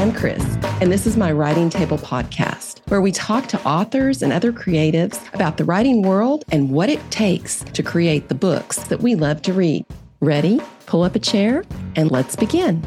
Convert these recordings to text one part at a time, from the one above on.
and Chris, and this is my Writing Table podcast, where we talk to authors and other creatives about the writing world and what it takes to create the books that we love to read. Ready? Pull up a chair and let's begin.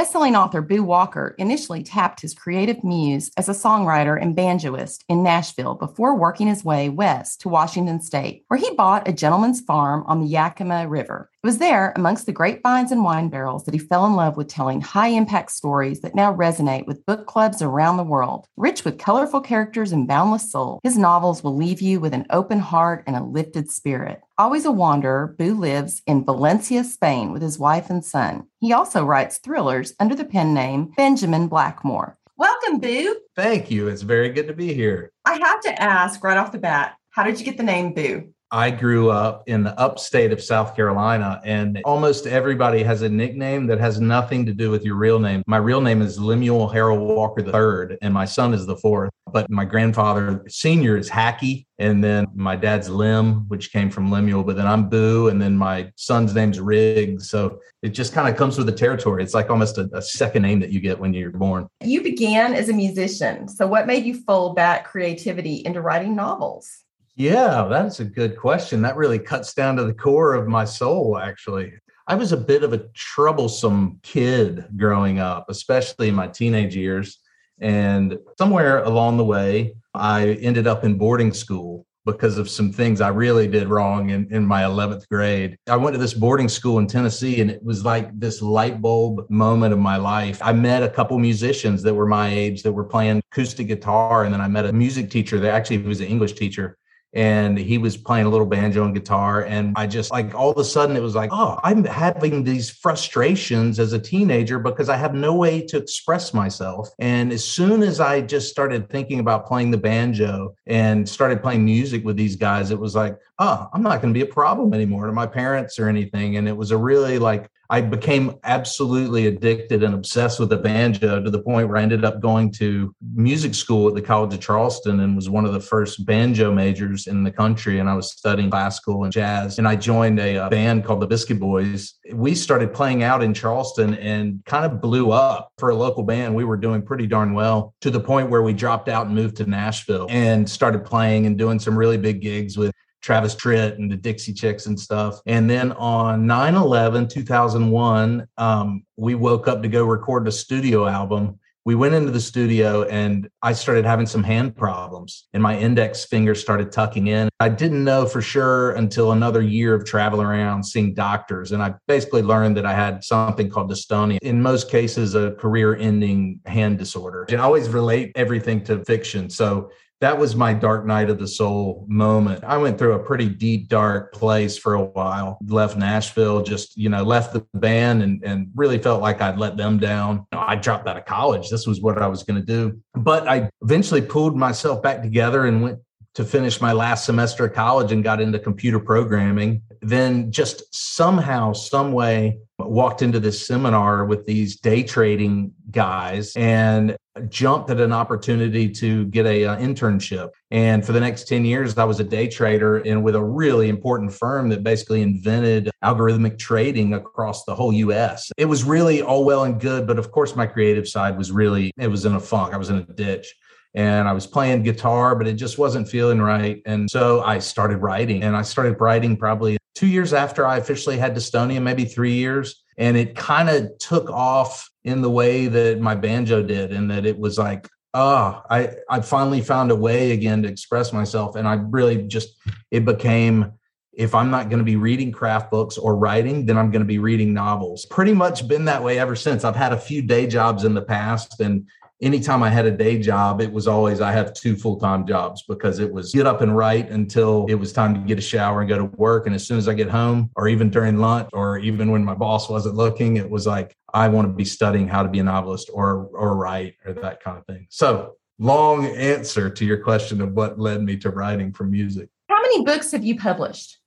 Bestselling author Boo Walker initially tapped his creative muse as a songwriter and banjoist in Nashville before working his way west to Washington State, where he bought a gentleman's farm on the Yakima River. It was there, amongst the grapevines and wine barrels, that he fell in love with telling high impact stories that now resonate with book clubs around the world. Rich with colorful characters and boundless soul, his novels will leave you with an open heart and a lifted spirit. Always a wanderer, Boo lives in Valencia, Spain with his wife and son. He also writes thrillers under the pen name Benjamin Blackmore. Welcome, Boo. Thank you. It's very good to be here. I have to ask right off the bat, how did you get the name Boo? I grew up in the upstate of South Carolina, and almost everybody has a nickname that has nothing to do with your real name. My real name is Lemuel Harold Walker III, and my son is the fourth. But my grandfather, senior, is Hackey, and then my dad's Lim, which came from Lemuel. But then I'm Boo, and then my son's name's Riggs. So it just kind of comes with the territory. It's like almost a, a second name that you get when you're born. You began as a musician. So what made you fold that creativity into writing novels? Yeah, that's a good question. That really cuts down to the core of my soul, actually. I was a bit of a troublesome kid growing up, especially in my teenage years. And somewhere along the way, I ended up in boarding school because of some things I really did wrong in, in my 11th grade. I went to this boarding school in Tennessee, and it was like this light bulb moment of my life. I met a couple musicians that were my age that were playing acoustic guitar. And then I met a music teacher that actually was an English teacher and he was playing a little banjo and guitar and i just like all of a sudden it was like oh i'm having these frustrations as a teenager because i have no way to express myself. And as soon as i just started thinking about playing the banjo and started playing music with these guys it was like oh i'm not going to be a problem anymore to my parents or anything. And it was a really like I became absolutely addicted and obsessed with the banjo to the point where I ended up going to music school at the College of Charleston and was one of the first banjo majors in the country. And I was studying classical and jazz. And I joined a, a band called the Biscuit Boys. We started playing out in Charleston and kind of blew up for a local band. We were doing pretty darn well to the point where we dropped out and moved to Nashville and started playing and doing some really big gigs with Travis Tritt and the Dixie Chicks and stuff. And then on 9 11, 2001, um, we woke up to go record a studio album. We went into the studio and I started having some hand problems and my index finger started tucking in. I didn't know for sure until another year of traveling around seeing doctors. And I basically learned that I had something called dystonia, in most cases, a career ending hand disorder. I always relate everything to fiction. So that was my dark night of the soul moment. I went through a pretty deep, dark place for a while, left Nashville, just, you know, left the band and, and really felt like I'd let them down. I dropped out of college. This was what I was going to do. But I eventually pulled myself back together and went to finish my last semester of college and got into computer programming. Then just somehow, some way, walked into this seminar with these day trading guys and jumped at an opportunity to get a uh, internship. And for the next 10 years i was a day trader and with a really important firm that basically invented algorithmic trading across the whole us it was really all well and good but of course my creative side was really it was in a funk. I was in a ditch and I was playing guitar, but it just wasn't feeling right. And so I started writing, and I started writing probably two years after I officially had dystonia, maybe three years. And it kind of took off in the way that my banjo did, and that it was like, oh, I, I finally found a way again to express myself. And I really just, it became, if I'm not going to be reading craft books or writing, then I'm going to be reading novels. Pretty much been that way ever since. I've had a few day jobs in the past and anytime I had a day job, it was always I have two full time jobs because it was get up and write until it was time to get a shower and go to work. And as soon as I get home, or even during lunch, or even when my boss wasn't looking, it was like I want to be studying how to be a novelist or or write or that kind of thing. So long answer to your question of what led me to writing for music. How many books have you published?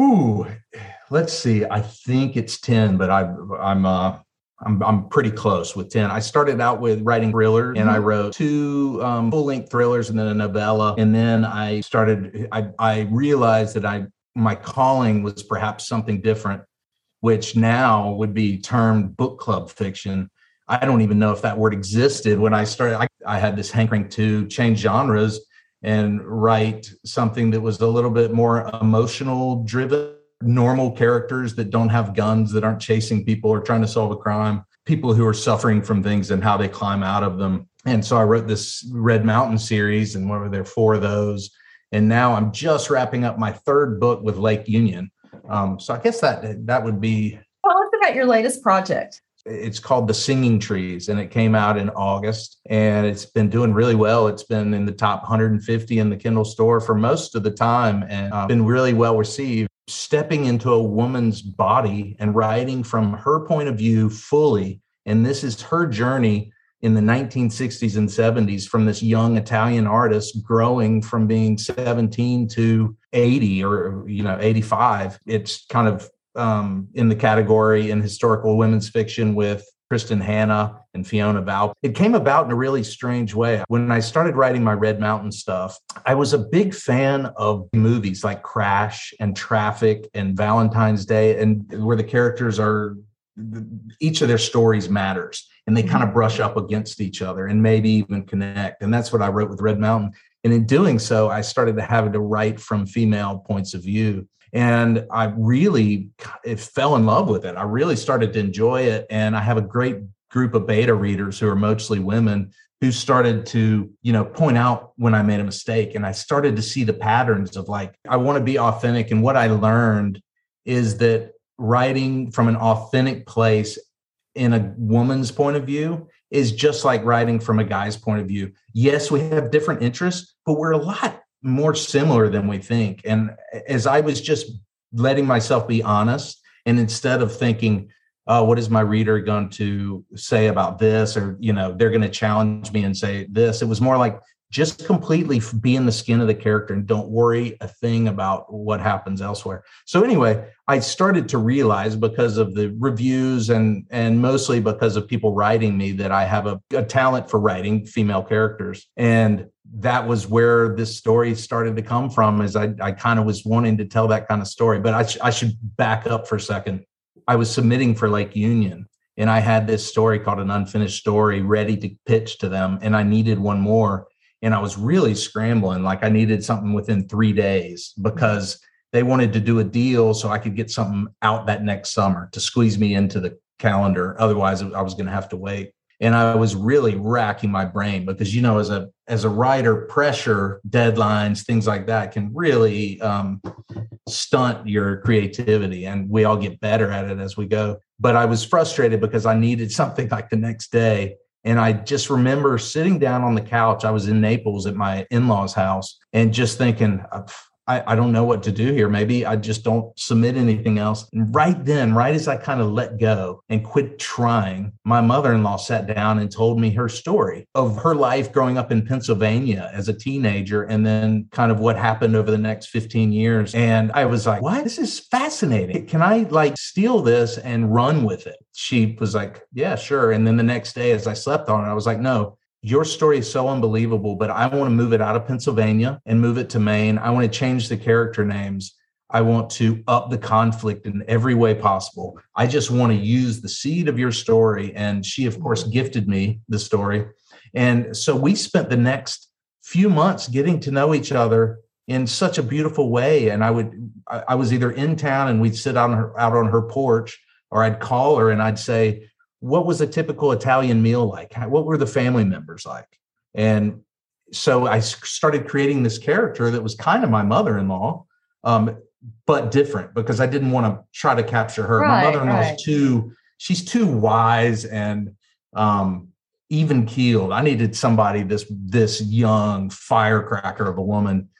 Ooh, let's see. I think it's ten, but I I'm uh I'm, I'm pretty close with 10. I started out with writing thrillers and I mm-hmm. wrote two um, full length thrillers and then a novella. And then I started, I, I realized that I, my calling was perhaps something different, which now would be termed book club fiction. I don't even know if that word existed when I started. I, I had this hankering to change genres and write something that was a little bit more emotional driven normal characters that don't have guns, that aren't chasing people or trying to solve a crime, people who are suffering from things and how they climb out of them. And so I wrote this Red Mountain series, and what were there four of those? And now I'm just wrapping up my third book with Lake Union. Um, so I guess that that would be. Tell us about your latest project. It's called The Singing Trees, and it came out in August, and it's been doing really well. It's been in the top 150 in the Kindle store for most of the time, and uh, been really well received stepping into a woman's body and writing from her point of view fully. And this is her journey in the 1960s and 70s from this young Italian artist growing from being 17 to 80 or, you know, 85. It's kind of um, in the category in historical women's fiction with Kristin Hannah and Fiona Valpy. It came about in a really strange way. When I started writing my Red Mountain stuff, I was a big fan of movies like Crash and Traffic and Valentine's Day, and where the characters are, each of their stories matters and they kind of brush up against each other and maybe even connect. And that's what I wrote with Red Mountain. And in doing so, I started to have to write from female points of view and I really fell in love with it. I really started to enjoy it, and I have a great group of beta readers who are mostly women who started to you know point out when i made a mistake. And i started to see the patterns of like i want to be authentic. And what i learned is that writing from an authentic place in a woman's point of view is just like writing from a guy's point of view. Yes we have different interests but we're a lot more similar than we think. And as I was just letting myself be honest, and instead of thinking, oh, what is my reader going to say about this? Or, you know, they're going to challenge me and say this. It was more like, just completely be in the skin of the character and don't worry a thing about what happens elsewhere. So anyway, I started to realize because of the reviews and and mostly because of people writing me that I have a, a talent for writing female characters. And that was where this story started to come from is I, I kind of was wanting to tell that kind of story. But I, sh- I should back up for a second. I was submitting for Lake Union and I had this story called an unfinished story ready to pitch to them. And I needed one more and I was really scrambling. Like I needed something within three days because they wanted to do a deal so I could get something out that next summer to squeeze me into the calendar. Otherwise, I was going to have to wait. And I was really racking my brain because you know, as a as a writer, pressure, deadlines, things like that can really um, stunt your creativity, and we all get better at it as we go. But I was frustrated because I needed something like the next day, and I just remember sitting down on the couch. I was in Naples at my in law's house and just thinking, I, I don't know what to do here. Maybe I just don't submit anything else. And right then, right as I kind of let go and quit trying, my mother in law sat down and told me her story of her life growing up in Pennsylvania as a teenager and then kind of what happened over the next 15 years. And I was like, what? This is fascinating. Can I like steal this and run with it? She was like, yeah, sure. And then the next day, as I slept on it, I was like, no, your story is so unbelievable, but I want to move it out of Pennsylvania and move it to Maine. I want to change the character names. I want to up the conflict in every way possible. I just want to use the seed of your story. And she, of course, gifted me the story. And so we spent the next few months getting to know each other in such a beautiful way. And I would, I was either in town and we'd sit on her, out on her porch, or I'd call her and I'd say, what was a typical Italian meal like? What were the family members like? And so I started creating this character that was kind of my mother-in-law, um, but different because I didn't want to try to capture her. Right, my mother-in-law right. is too she's too wise and um, even keeled. I needed somebody this this young firecracker of a woman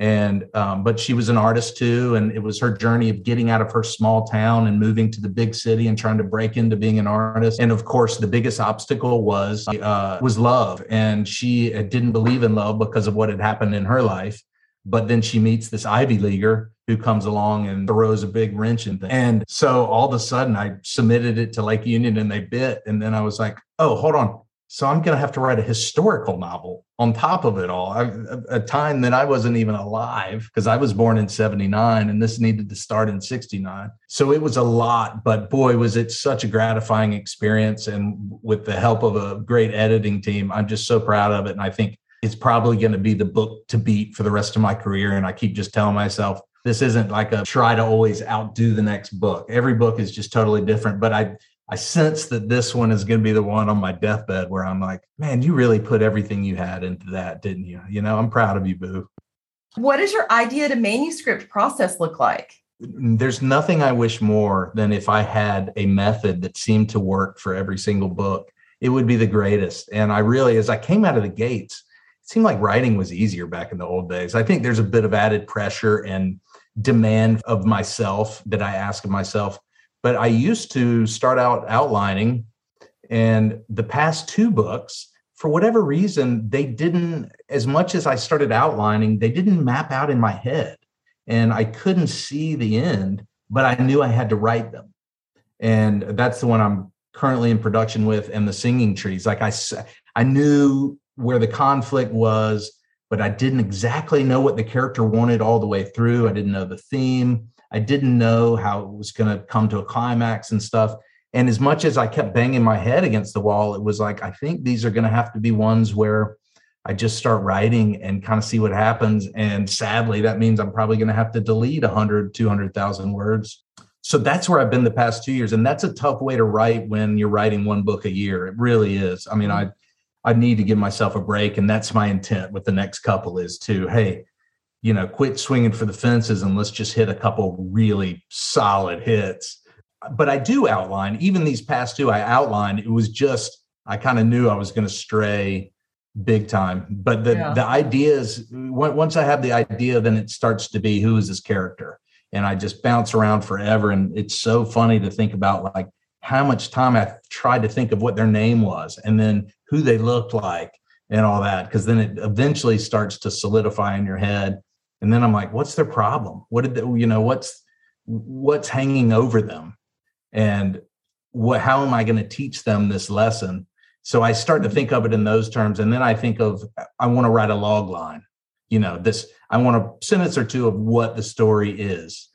and um, but she was an artist too and it was her journey of getting out of her small town and moving to the big city and trying to break into being an artist and of course the biggest obstacle was uh, was love and she didn't believe in love because of what had happened in her life But then she meets this Ivy Leaguer who comes along and throws a big wrench in things. And so all of a sudden I submitted it to Lake Union and they bit. And then I was like, oh, hold on. So I'm going to have to write a historical novel on top of it all. I, a time that I wasn't even alive because I was born in 79 and this needed to start in 69. So it was a lot, but boy, was it such a gratifying experience. And with the help of a great editing team, I'm just so proud of it. And I think it's probably going to be the book to beat for the rest of my career. And I keep just telling myself, this isn't like a try to always outdo the next book. Every book is just totally different. But I I sense that this one is going to be the one on my deathbed where I'm like, man, you really put everything you had into that, didn't you? You know, I'm proud of you, Boo. What does your idea to manuscript process look like? There's nothing I wish more than if I had a method that seemed to work for every single book. It would be the greatest. And I really, as I came out of the gates, it seemed like writing was easier back in the old days. I think there's a bit of added pressure and demand of myself that I ask of myself but I used to start out outlining, and the past two books, for whatever reason, they didn't, as much as I started outlining, they didn't map out in my head. And I couldn't see the end, but I knew I had to write them. And that's the one I'm currently in production with, and the Singing Trees. Like I, I knew where the conflict was, but I didn't exactly know what the character wanted all the way through. I didn't know the theme. I didn't know how it was going to come to a climax and stuff. And as much as I kept banging my head against the wall, it was like, I think these are going to have to be ones where I just start writing and kind of see what happens. And sadly, that means I'm probably going to have to delete 100, 200,000 words. So that's where I've been the past two years. And that's a tough way to write when you're writing one book a year. It really is. I mean, mm-hmm. I, I need to give myself a break. And that's my intent with the next couple is to, hey, you know, quit swinging for the fences and let's just hit a couple really solid hits. But I do outline, even these past two I outlined, it was just, I kind of knew I was going to stray big time. But the, yeah. the ideas, once I have the idea, then it starts to be who is this character? And I just bounce around forever. And it's so funny to think about like how much time I tried to think of what their name was and then who they looked like and all that. Cause then it eventually starts to solidify in your head and then i'm like what's their problem? What did they, you know what's what's hanging over them? And what how am i going to teach them this lesson? So i start to mm-hmm. think of it in those terms and then i think of i want to write a log line you know this i want a sentence or two of what the story is.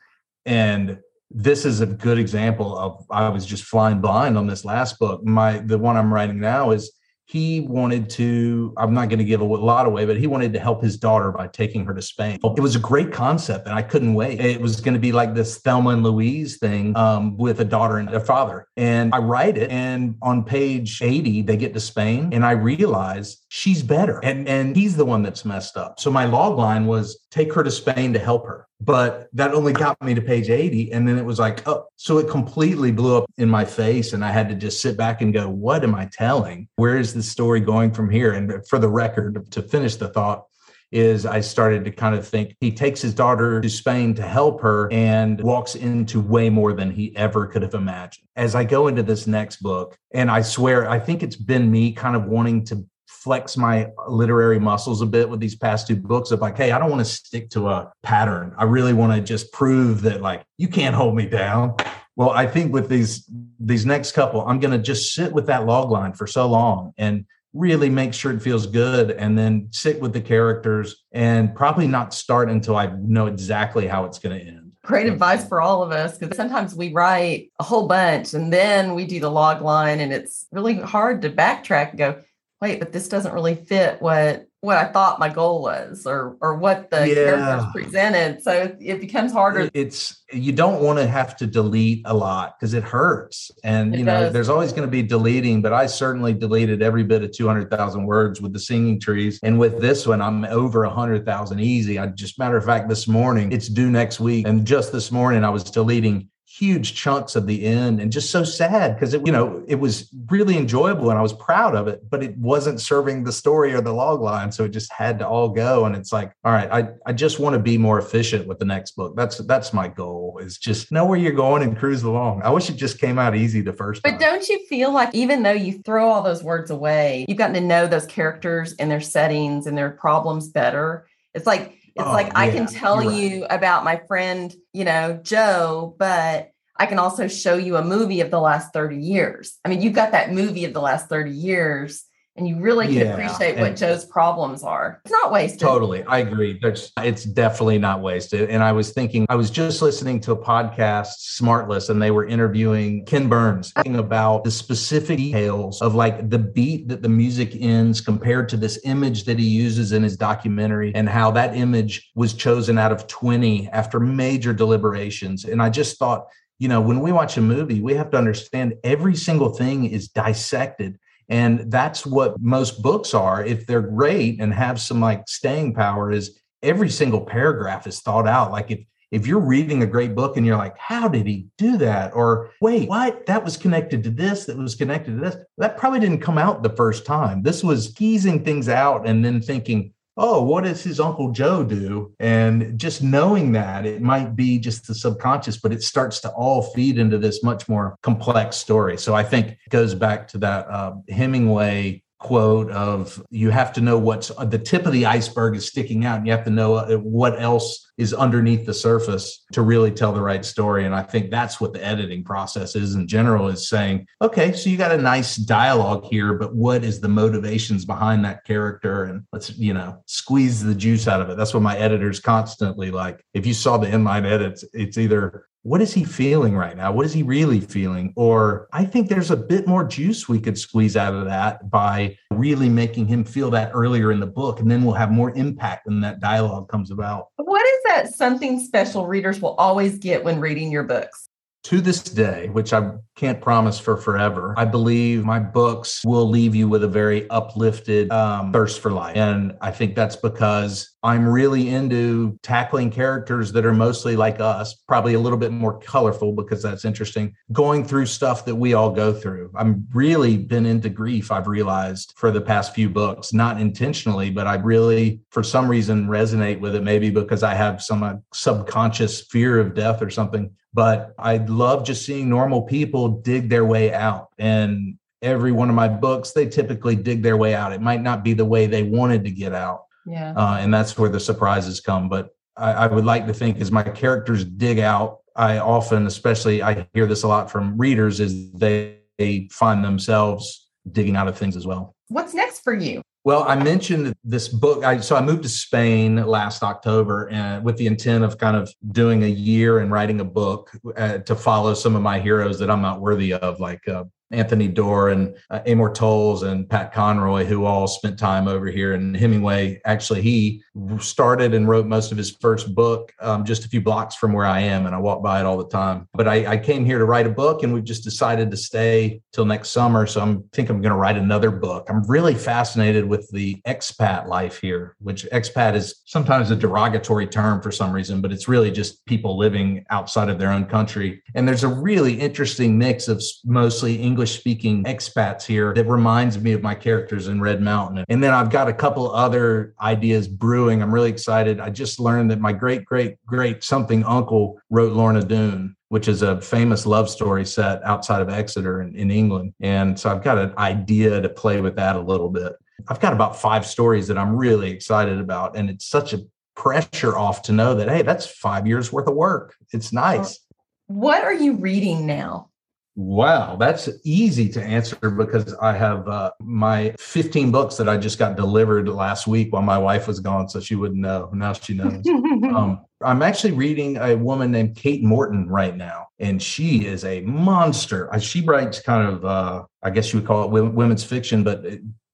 And this is a good example of i was just flying blind on this last book. My the one i'm writing now is he wanted to i'm not going to give a lot away but he wanted to help his daughter by taking her to spain. It was a great concept and i couldn't wait. It was going to be like this thelma and louise thing um, with a daughter and a father. And i write it and on page 80 they get to spain and i realize she's better. And and he's the one that's messed up. So my log line was take her to spain to help her but that only got me to page 80 and then it was like oh so it completely blew up in my face and i had to just sit back and go what am i telling where is the story going from here and for the record to finish the thought is I started to kind of think he takes his daughter to Spain to help her and walks into way more than he ever could have imagined. As I go into this next book, and I swear, I think it's been me kind of wanting to flex my literary muscles a bit with these past two books of like, hey, I don't want to stick to a pattern. I really want to just prove that like you can't hold me down. Well, I think with these these next couple, I'm going to just sit with that log line for so long and really make sure it feels good and then sit with the characters and probably not start until I know exactly how it's going to end. Great advice for all of us because sometimes we write a whole bunch and then we do the log line and it's really hard to backtrack and go, wait, but this doesn't really fit what what I thought my goal was or or what the yeah. characters presented. So it becomes harder. It's you don't want to have to delete a lot because it hurts. And it you know, does. there's always going to be deleting, but I certainly deleted every bit of 200,000 words with the singing trees. And with this one, I'm over 100,000 easy. I just matter of fact, this morning, it's due next week. And just this morning, I was deleting huge chunks of the end and just so sad because it you know it was really enjoyable and I was proud of it but it wasn't serving the story or the log line so it just had to all go and it's like all right I I just want to be more efficient with the next book. That's that's my goal is just know where you're going and cruise along. I wish it just came out easy the first but time. don't you feel like even though you throw all those words away you've gotten to know those characters and their settings and their problems better? It's like It's oh, like yeah, I can tell you about my friend, you know, Joe, but I can also show you a movie of the last 30 years. I mean, you've got that movie of the last 30 years and you really can yeah, appreciate what Joe's problems are. It's not wasted. Totally. I agree. There's, it's definitely not wasted. And I was thinking, I was just listening to a podcast, Smartless, and they were interviewing Ken Burns talking about the specific details of like the beat that the music ends compared to this image that he uses in his documentary and how that image was chosen out of 20 after major deliberations. And I just thought, you know, when we watch a movie, we have to understand every single thing is dissected and that's what most books are. If they're great and have some like staying power, is every single paragraph is thought out. Like if if you're reading a great book and you're like, how did he do that? Or wait, what? That was connected to this, that was connected to this. That probably didn't come out the first time. This was teasing things out and then thinking, oh, what does his Uncle Joe do? And just knowing that it might be just the subconscious, but it starts to all feed into this much more complex story. So I think it goes back to that uh, Hemingway quote of you have to know what's the tip of the iceberg is sticking out and you have to know uh, what else is underneath the surface to really tell the right story and i think that's what the editing process is in general is saying okay so you got a nice dialogue here but what is the motivations behind that character and let's you know squeeze the juice out of it that's what my editors constantly like if you saw the inline edits it's either what is he feeling right now? What is he really feeling? Or I think there's a bit more juice we could squeeze out of that by really making him feel that earlier in the book. And then we'll have more impact when that dialogue comes about. What is that something special readers will always get when reading your books? to this day, which I can't promise for forever, I believe my books will leave you with a very uplifted um, thirst for life. And I think that's because I'm really into tackling characters that are mostly like us, probably a little bit more colorful because that's interesting, going through stuff that we all go through. I'm really been into grief, I've realized for the past few books, not intentionally, but I really, for some reason, resonate with it, maybe because I have some uh, subconscious fear of death or something but I love just seeing normal people dig their way out. And every one of my books, they typically dig their way out. It might not be the way they wanted to get out. Yeah. Uh, and that's where the surprises come. But I, I would like to think as my characters dig out, I often, especially, I hear this a lot from readers, is they, they find themselves digging out of things as well. What's next for you? Well, I mentioned this book. I, so I moved to Spain last October and with the intent of kind of doing a year and writing a book uh, to follow some of my heroes that I'm not worthy of, like uh, Anthony Doerr and uh, Amor Towles and Pat Conroy, who all spent time over here. And Hemingway, actually, he started and wrote most of his first book um, just a few blocks from where I am, and I walk by it all the time. But I, I came here to write a book, and we've just decided to stay till next summer. So I'm think I'm going to write another book. I'm really fascinated with the expat life here, which expat is sometimes a derogatory term for some reason, but it's really just people living outside of their own country. And there's a really interesting mix of mostly English English speaking expats here that reminds me of my characters in Red Mountain. And then I've got a couple other ideas brewing. I'm really excited. I just learned that my great, great, great something uncle wrote Lorna Doone which is a famous love story set outside of Exeter in, in, England. And so I've got an idea to play with that a little bit. I've got about five stories that I'm really excited about. And it's such a pressure off to know that, hey, that's five years worth of work. It's nice. What are you reading now? Wow, that's easy to answer because I have uh, my 15 books that I just got delivered last week while my wife was gone, so she wouldn't know. Now she knows. um, I'm actually reading a woman named Kate Morton right now, and she is a monster. Uh, she writes kind of, uh, I guess you would call it women's fiction, but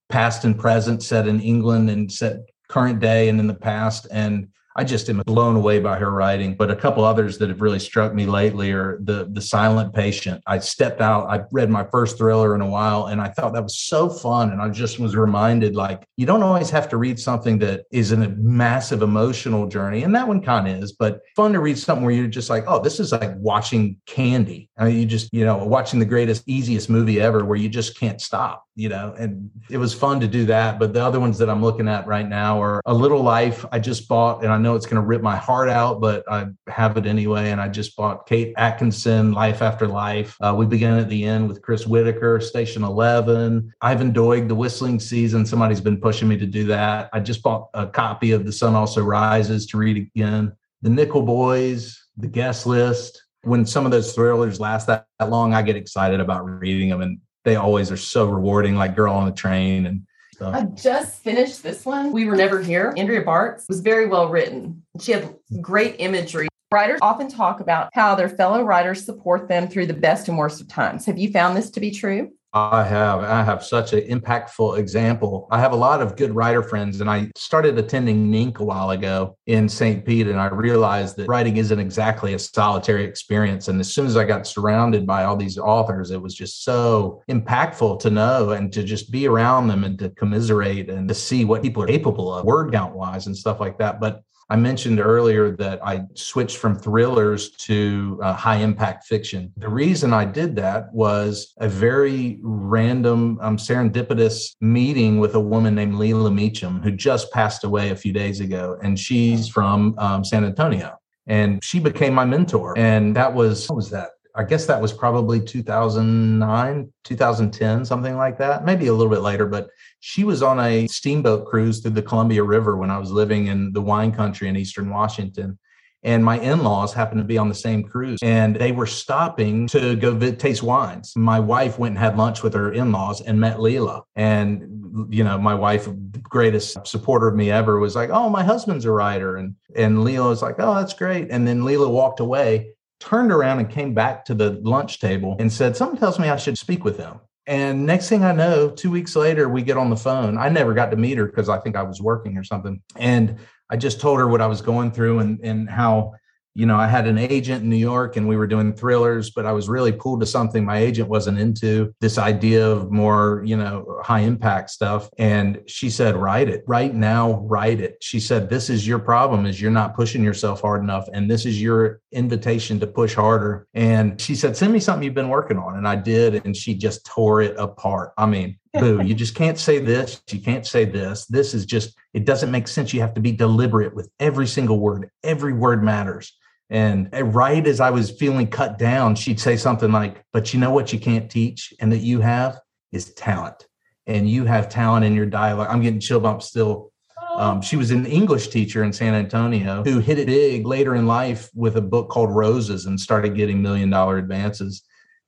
past and present, set in England and set current day and in the past. And I just am blown away by her writing. But a couple others that have really struck me lately are the the Silent Patient. I stepped out. I read my first thriller in a while, and I thought that was so fun. And I just was reminded, like, you don't always have to read something that is in a massive emotional journey, and that one kind of is. But fun to read something where you're just like, oh, this is like watching candy. I mean, you just you know watching the greatest, easiest movie ever, where you just can't stop you know, and it was fun to do that. But the other ones that I'm looking at right now are A Little Life. I just bought, and I know it's going to rip my heart out, but I have it anyway. And I just bought Kate Atkinson, Life After Life. Uh, we began at the end with Chris Whitaker, Station 11. Ivan Doig, The Whistling Season. Somebody's been pushing me to do that. I just bought a copy of The Sun Also Rises to read again. The Nickel Boys, The Guest List. When some of those thrillers last that, that long, I get excited about reading them. And they always are so rewarding, like Girl on the Train and stuff. I just finished this one. We Were Never Here. Andrea Bartz was very well written. She had great imagery. Writers often talk about how their fellow writers support them through the best and worst of times. Have you found this to be true? I have. I have such an impactful example. I have a lot of good writer friends, and I started attending NINC a while ago in St. Pete, and I realized that writing isn't exactly a solitary experience. And as soon as I got surrounded by all these authors, it was just so impactful to know and to just be around them and to commiserate and to see what people are capable of, word count wise, and stuff like that. But I mentioned earlier that I switched from thrillers to uh, high impact fiction. The reason I did that was a very random, um, serendipitous meeting with a woman named Leila Meacham, who just passed away a few days ago. And she's from um, San Antonio. And she became my mentor. And that was, what was that? I guess that was probably 2009, 2010, something like that, maybe a little bit later. But she was on a steamboat cruise through the Columbia River when I was living in the wine country in Eastern Washington. And my in laws happened to be on the same cruise and they were stopping to go taste wines. My wife went and had lunch with her in laws and met Leila. And, you know, my wife, greatest supporter of me ever, was like, Oh, my husband's a writer. And, and Leila was like, Oh, that's great. And then Leila walked away turned around and came back to the lunch table and said, Something tells me I should speak with him. And next thing I know, two weeks later, we get on the phone. I never got to meet her because I think I was working or something. And I just told her what I was going through and, and how you know, I had an agent in New York and we were doing thrillers, but I was really pulled to something my agent wasn't into this idea of more, you know, high impact stuff. And she said, write it right now, write it. She said, this is your problem is you're not pushing yourself hard enough. And this is your invitation to push harder. And she said, send me something you've been working on. And I did. And she just tore it apart. I mean, boo, you just can't say this. You can't say this. This is just, it doesn't make sense. You have to be deliberate with every single word. Every word matters. And right as I was feeling cut down, she'd say something like, But you know what you can't teach and that you have is talent. And you have talent in your dialogue. I'm getting chill bumps still. Um, she was an English teacher in San Antonio who hit it big later in life with a book called Roses and started getting million dollar advances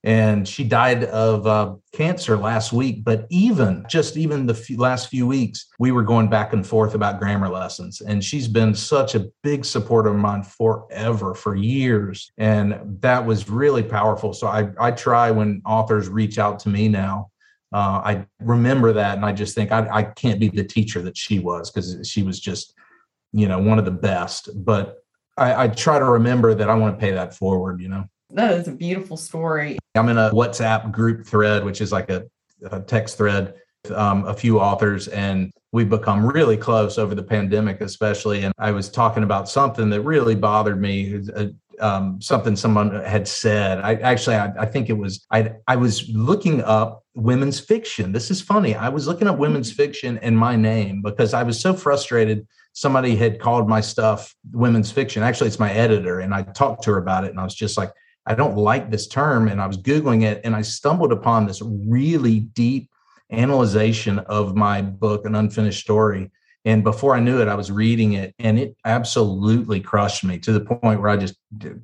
and she died of uh, cancer last week but even just even the few, last few weeks we were going back and forth about grammar lessons and she's been such a big supporter of mine forever for years and that was really powerful. So i, I try when authors reach out to me now uh, i remember that and i just think i, I can't be the teacher that she was because she was just you know one of the best but I, I try to remember that i want to pay that forward you know that is a beautiful story. I'm in a WhatsApp group thread, which is like a, a text thread um, a few authors, and we've become really close over the pandemic, especially. And I was talking about something that really bothered me. Uh, um, something someone had said. I actually, I, I, think it was I. I was looking up women's fiction. This is funny. I was looking up women's fiction in my name because I was so frustrated. Somebody had called my stuff women's fiction. Actually, it's my editor, and I talked to her about it, and I was just like, I don't like this term. And I was Googling it and I stumbled upon this really deep analyzation of my book, An Unfinished Story. And before I knew it, I was reading it and it absolutely crushed me to the point where I just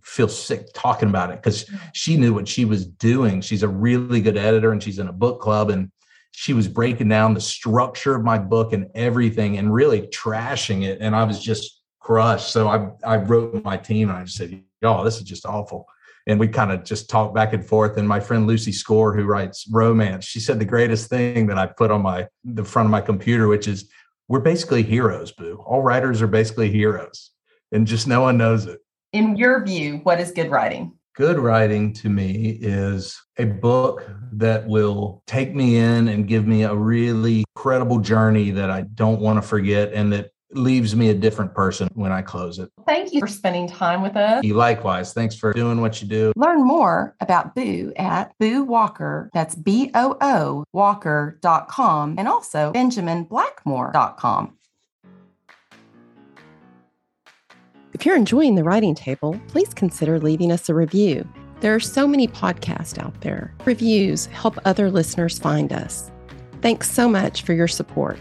feel sick talking about it because mm. she knew what she was doing. She's a really good editor and she's in a book club and she was breaking down the structure of my book and everything and really trashing it. And I was just crushed. So I, I wrote my team and I just said, y'all, this is just awful and we kind of just talked back and forth. And my friend Lucy Score, who writes romance, she said the greatest thing that I put on my the front of my computer, which is we're basically heroes, boo. All writers are basically heroes, and just no one knows it. In your view, what is good writing? Good writing to me is a book that will take me in and give me a really credible journey that I don't want to forget and that leaves me a different person when I close it. Thank you for spending time with us. You likewise. Thanks for doing what you do. Learn more about Boo at Boo Walker. That's B O O Walker.com and also BenjaminBlackmore.com. If you're enjoying the writing table, please consider leaving us a review. There are so many podcasts out there. Reviews help other listeners find us. Thanks so much for your support.